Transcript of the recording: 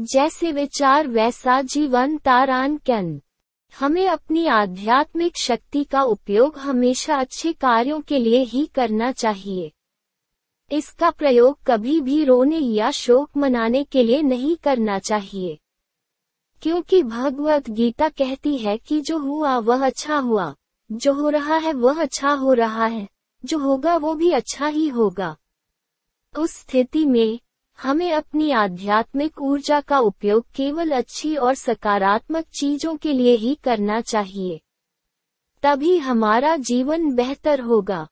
जैसे विचार वैसा जीवन तारान कैन। हमें अपनी आध्यात्मिक शक्ति का उपयोग हमेशा अच्छे कार्यों के लिए ही करना चाहिए। इसका प्रयोग कभी भी रोने या शोक मनाने के लिए नहीं करना चाहिए। क्योंकि भगवत गीता कहती है कि जो हुआ, वह अच्छा हुआ। जो हो रहा है, वह अच्छा हो रहा है। जो होगा, वो भी अच्छा ही होगा। उस स्थिति में हमें अपनी आध्यात्मिक ऊर्जा का उपयोग केवल अच्छी और सकारात्मक चीज़ों के लिए ही करना चाहिए। तभी हमारा जीवन बेहतर होगा।